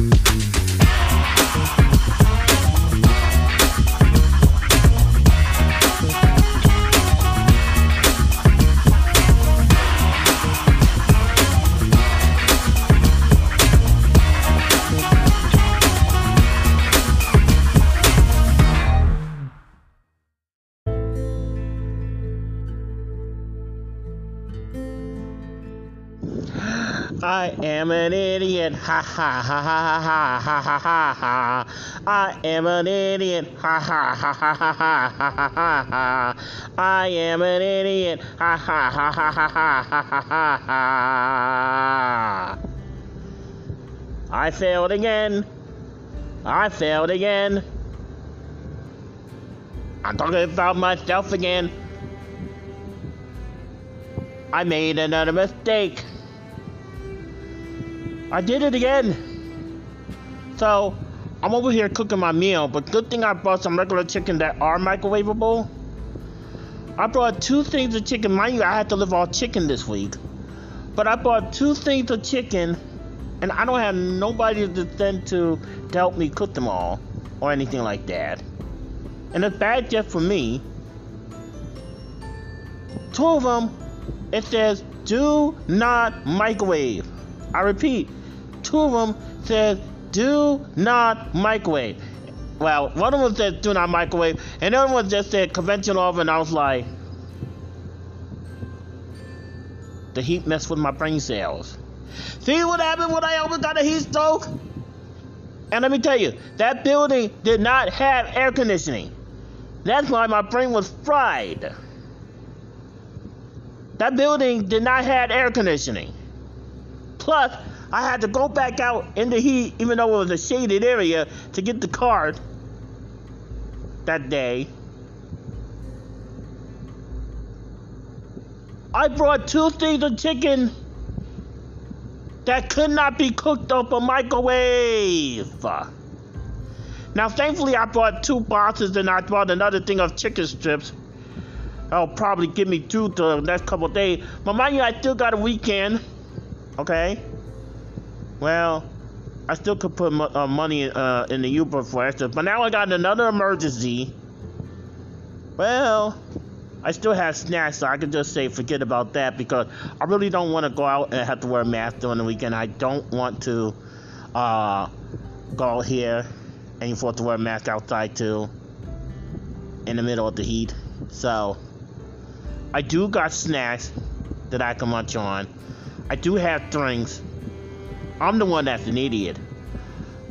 Mm-hmm. I am an idiot. Ha ha ha ha ha ha ha ha ha. I am an idiot. Ha ha ha ha ha ha ha ha ha. I am an idiot. Ha ha ha ha ha ha ha ha ha. I failed again. I failed again. I'm talking about myself again. I made another mistake. I did it again. So, I'm over here cooking my meal, but good thing I brought some regular chicken that are microwavable. I brought two things of chicken. Mind you, I had to live off chicken this week. But I brought two things of chicken, and I don't have nobody to send to, to help me cook them all, or anything like that. And it's bad just for me. Two of them, it says, do not microwave. I repeat, two of them said, do not microwave. Well, one of them said, do not microwave, and the other one just said, conventional oven. I was like, the heat messed with my brain cells. See what happened when I almost got a heat stroke? And let me tell you, that building did not have air conditioning. That's why my brain was fried. That building did not have air conditioning. Plus, I had to go back out in the heat, even though it was a shaded area, to get the card that day. I brought two things of chicken that could not be cooked up a microwave. Now, thankfully, I brought two boxes and I brought another thing of chicken strips. That'll probably get me through the next couple days. But mind you, I still got a weekend. Okay? Well, I still could put uh, money uh, in the Uber for extra. But now I got another emergency. Well, I still have snacks, so I can just say forget about that because I really don't want to go out and have to wear a mask during the weekend. I don't want to uh, go out here and forced to wear a mask outside too in the middle of the heat. So I do got snacks that I can munch on. I do have drinks. I'm the one that's an idiot.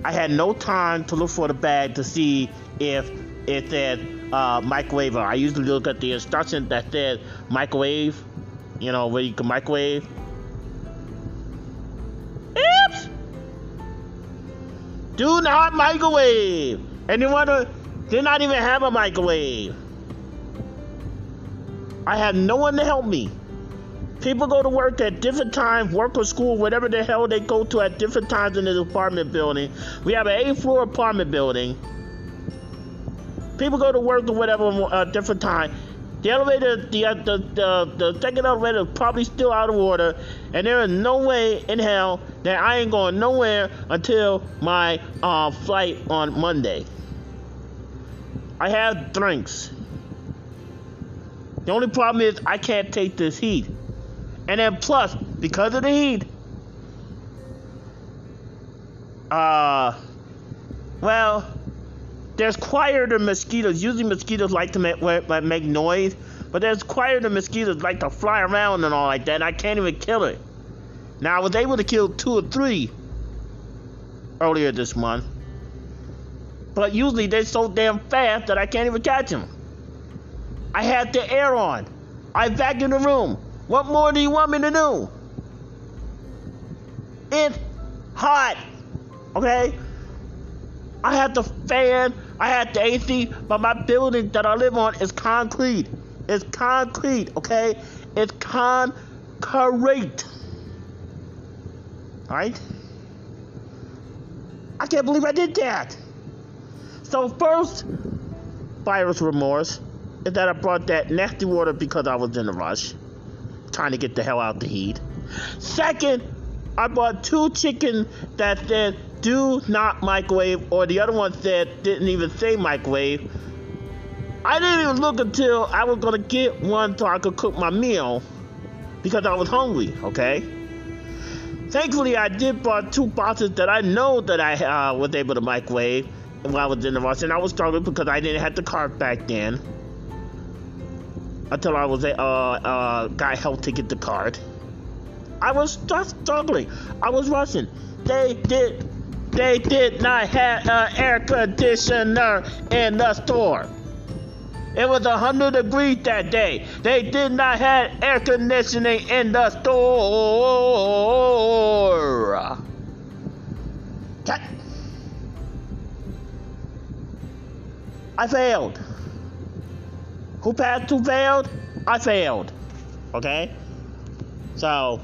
I had no time to look for the bag to see if it said uh, microwave. I usually look at the instructions that said microwave, you know, where you can microwave. Oops! Do not microwave! And you did not even have a microwave. I had no one to help me. People go to work at different times, work or school, whatever the hell they go to at different times in this apartment building. We have an eight floor apartment building. People go to work or whatever uh, different time. The elevator, the, uh, the, the, the second elevator is probably still out of order, and there is no way in hell that I ain't going nowhere until my uh, flight on Monday. I have drinks. The only problem is I can't take this heat. And then plus, because of the heat, uh, well, there's quieter mosquitoes. Usually mosquitoes like to make, make noise, but there's quieter mosquitoes like to fly around and all like that. And I can't even kill it. Now I was able to kill two or three earlier this month, but usually they're so damn fast that I can't even catch them. I had the air on. I vacuumed the room. What more do you want me to do? It's hot. Okay? I had the fan, I had the AC, but my building that I live on is concrete. It's concrete, okay? It's concrete. Alright? I can't believe I did that. So first, buyer's remorse is that I brought that nasty water because I was in a rush, trying to get the hell out of the heat. Second, I bought two chicken that said do not microwave, or the other one said didn't even say microwave. I didn't even look until I was gonna get one so I could cook my meal because I was hungry. Okay. Thankfully, I did bought two boxes that I know that I uh, was able to microwave while I was in the rush, and I was struggling because I didn't have the cart back then until I was a uh, uh, got to get the card. I was just struggling. I was rushing. They did they did not have an air conditioner in the store. It was a hundred degrees that day. They did not have air conditioning in the store. I failed. Who passed? Who failed? I failed. Okay? So,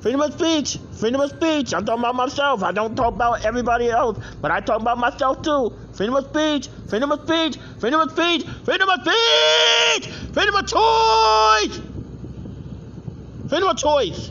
freedom of speech. Freedom of speech. I'm talking about myself. I don't talk about everybody else, but I talk about myself too. Freedom of speech. Freedom of speech. Freedom of speech. Freedom of speech. Freedom of choice. Freedom of choice.